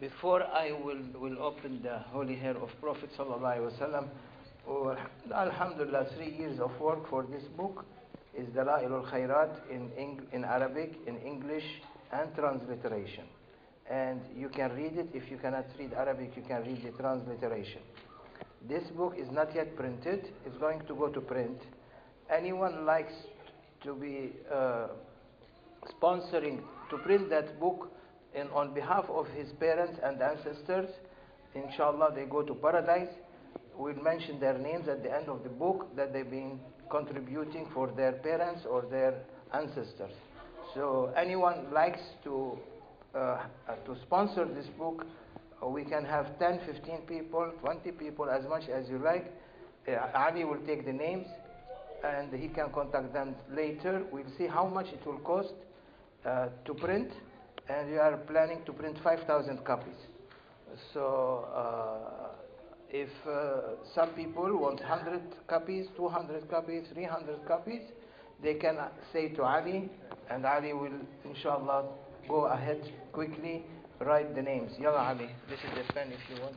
Before I will, will open the holy hair of Prophet wasallam, or Alhamdulillah, three years of work for this book is Dala'il al-Khayrat in, in Arabic, in English, and transliteration. And you can read it, if you cannot read Arabic, you can read the transliteration. This book is not yet printed, it's going to go to print. Anyone likes to be uh, sponsoring to print that book in, on behalf of his parents and ancestors, inshallah they go to paradise. We'll mention their names at the end of the book that they've been contributing for their parents or their ancestors. So anyone likes to uh, uh, to sponsor this book, uh, we can have 10, 15 people, 20 people, as much as you like. Uh, Ali will take the names and he can contact them later. We'll see how much it will cost to print, and we are planning to print 5,000 copies. So, uh, if uh, some people want 100 copies, 200 copies, 300 copies, they can say to Ali, and Ali will, inshallah, go ahead quickly, write the names. Yalla Ali, this is the pen if you want.